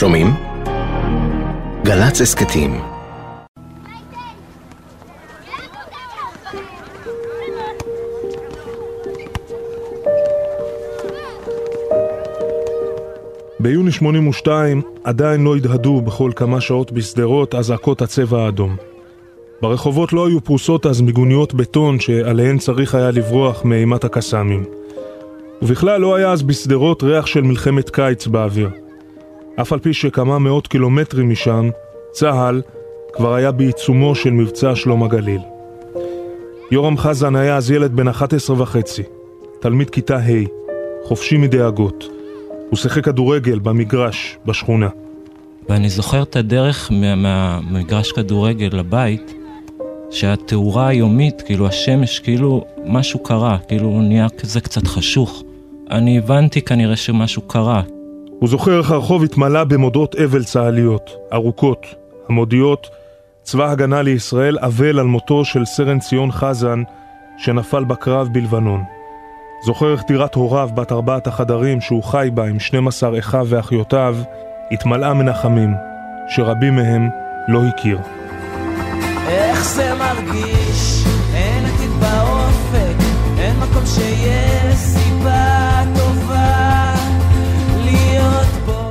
שומעים? גל"צ הסכתים ביוני 82 עדיין לא הדהדו בכל כמה שעות בשדרות אזעקות הצבע האדום. ברחובות לא היו פרוסות אז מיגוניות בטון שעליהן צריך היה לברוח מאימת הקסאמים. ובכלל לא היה אז בשדרות ריח של מלחמת קיץ באוויר. אף על פי שכמה מאות קילומטרים משם, צה"ל כבר היה בעיצומו של מבצע שלום הגליל. יורם חזן היה אז ילד בן 11 וחצי, תלמיד כיתה ה', חופשי מדאגות. הוא שיחק כדורגל במגרש, בשכונה. ואני זוכר את הדרך מהמגרש כדורגל לבית, שהתאורה היומית, כאילו השמש, כאילו משהו קרה, כאילו נהיה כזה קצת חשוך. אני הבנתי כנראה שמשהו קרה. הוא זוכר איך הרחוב התמלא במודעות אבל צה"ליות, ארוכות, המודיעות צבא הגנה לישראל אבל על מותו של סרן ציון חזן שנפל בקרב בלבנון. זוכר איך דירת הוריו בת ארבעת החדרים שהוא חי בה עם 12 אחיו ואחיותיו התמלאה מנחמים, שרבים מהם לא הכיר. איך זה מרגיש,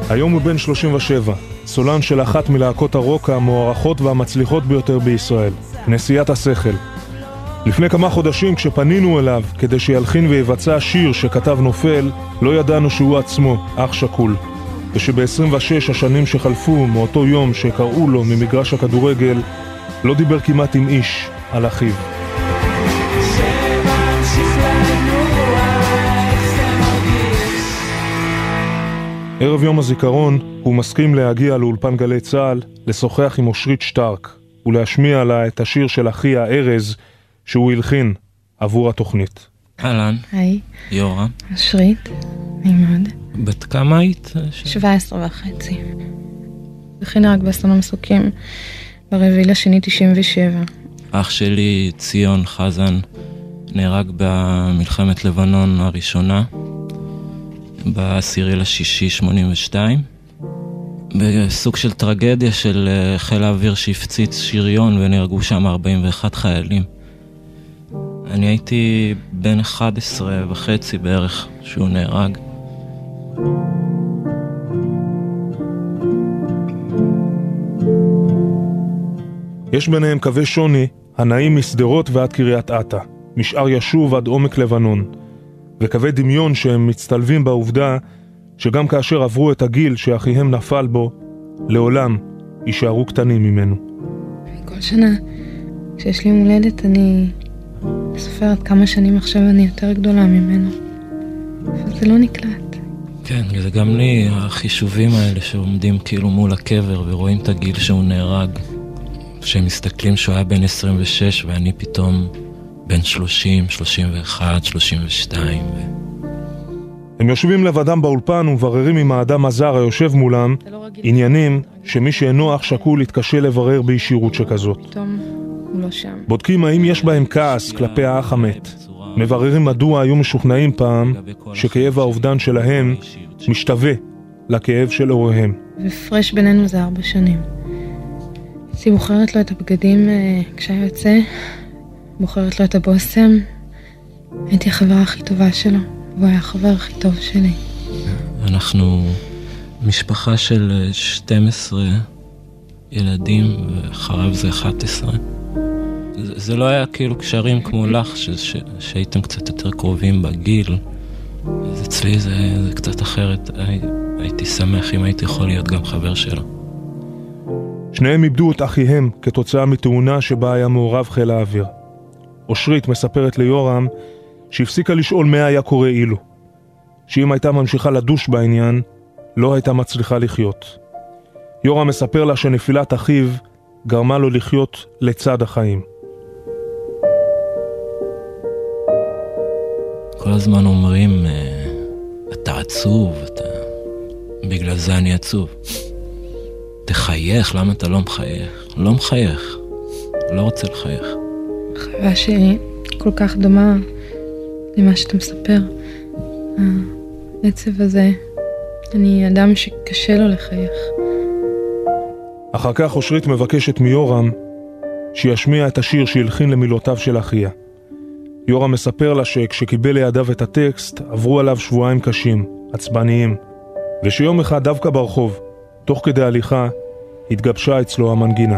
היום הוא בן 37, סולן של אחת מלהקות הרוק המוערכות והמצליחות ביותר בישראל, כנסיית השכל. לפני כמה חודשים כשפנינו אליו כדי שילחין ויבצע שיר שכתב נופל, לא ידענו שהוא עצמו אח שכול. ושב-26 השנים שחלפו מאותו יום שקראו לו ממגרש הכדורגל, לא דיבר כמעט עם איש על אחיו. ערב יום הזיכרון הוא מסכים להגיע לאולפן גלי צה"ל, לשוחח עם אושרית שטרק ולהשמיע לה את השיר של אחיה ארז שהוא הלחין עבור התוכנית. אהלן. היי. יורם. אשרית. נעים מאוד. בת כמה היית? 17 וחצי. הכינה רק באסון המסוקים ברביעי לשני 97. אח שלי, ציון חזן, נהרג במלחמת לבנון הראשונה, בעשירי לשישי 82. בסוג של טרגדיה של אה, חיל האוויר שהפציץ שריון ונהרגו שם 41 חיילים. אני הייתי בן 11 וחצי בערך שהוא נהרג. יש ביניהם קווי שוני הנעים משדרות ועד קריית אתא, משאר ישוב עד עומק לבנון, וקווי דמיון שהם מצטלבים בעובדה שגם כאשר עברו את הגיל שאחיהם נפל בו, לעולם יישארו קטנים ממנו. כל שנה כשיש לי מולדת אני סופרת כמה שנים עכשיו אני יותר גדולה ממנו. אבל זה לא נקלט. כן, זה גם לי, החישובים האלה שעומדים כאילו מול הקבר ורואים את הגיל שהוא נהרג. שהם מסתכלים שהוא היה בן 26 ואני פתאום בן 30, 31, 32. ו... הם יושבים לבדם באולפן ומבררים עם האדם הזר היושב מולם לא עניינים שמי שאינו אח שכול יתקשה לברר בישירות שכזאת. פתאום הוא לא שם. בודקים האם יש בהם כעס כלפי האח המת. מבררים מדוע היו משוכנעים פעם שכאב האובדן שלהם משתווה לכאב של הוריהם. הפרש בינינו זה ארבע שנים. הייתי בוחרת לו את הבגדים אה, כשהיה יוצא, בוחרת לו את הבושם. הייתי החברה הכי טובה שלו, והוא היה החבר הכי טוב שלי. אנחנו משפחה של 12 אה, ילדים, ואחריו זה 11. זה, זה לא היה כאילו קשרים כמו לך, ש, ש, שהייתם קצת יותר קרובים בגיל. אז אצלי זה, זה קצת אחרת. הי, הייתי שמח אם הייתי יכול להיות גם חבר שלו. שניהם איבדו את אחיהם כתוצאה מתאונה שבה היה מעורב חיל האוויר. אושרית מספרת ליורם שהפסיקה לשאול מה היה קורה אילו. שאם הייתה ממשיכה לדוש בעניין, לא הייתה מצליחה לחיות. יורם מספר לה שנפילת אחיו גרמה לו לחיות לצד החיים. כל הזמן אומרים, אה, אתה עצוב, אתה... בגלל זה אני עצוב. תחייך, למה אתה לא מחייך? לא מחייך. לא רוצה לחייך. החוויה שלי כל כך דומה למה שאתה מספר. העצב הזה אני אדם שקשה לו לחייך. אחר כך אושרית מבקשת מיורם שישמיע את השיר שהלחין למילותיו של אחיה. יורם מספר לה שכשקיבל לידיו את הטקסט, עברו עליו שבועיים קשים, עצבניים, ושיום אחד דווקא ברחוב, תוך כדי הליכה, התגבשה אצלו המנגינה.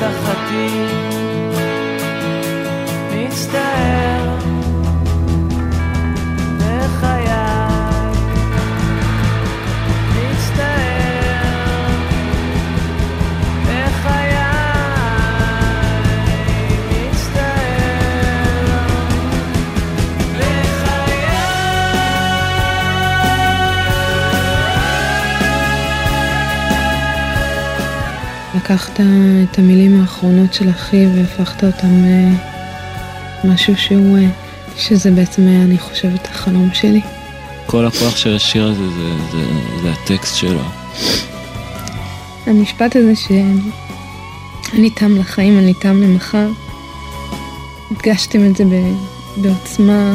תחתי. לקחת את המילים האחרונות של אחי והפכת אותם משהו שהוא, אה, שזה בעצם היה, אני חושבת, החלום שלי. כל הכוח של השיר הזה זה, זה, זה הטקסט שלו. המשפט הזה שאני תם לחיים, אני תם למחר, הדגשתם את זה בעוצמה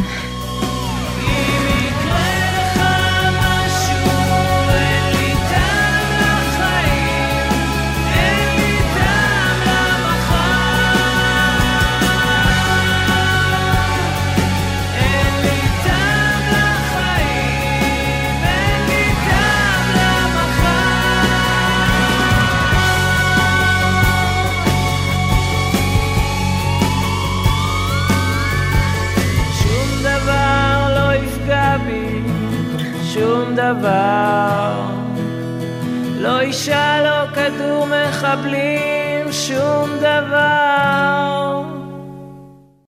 דבר. לא אישה, לא כדור מחבלים, שום דבר.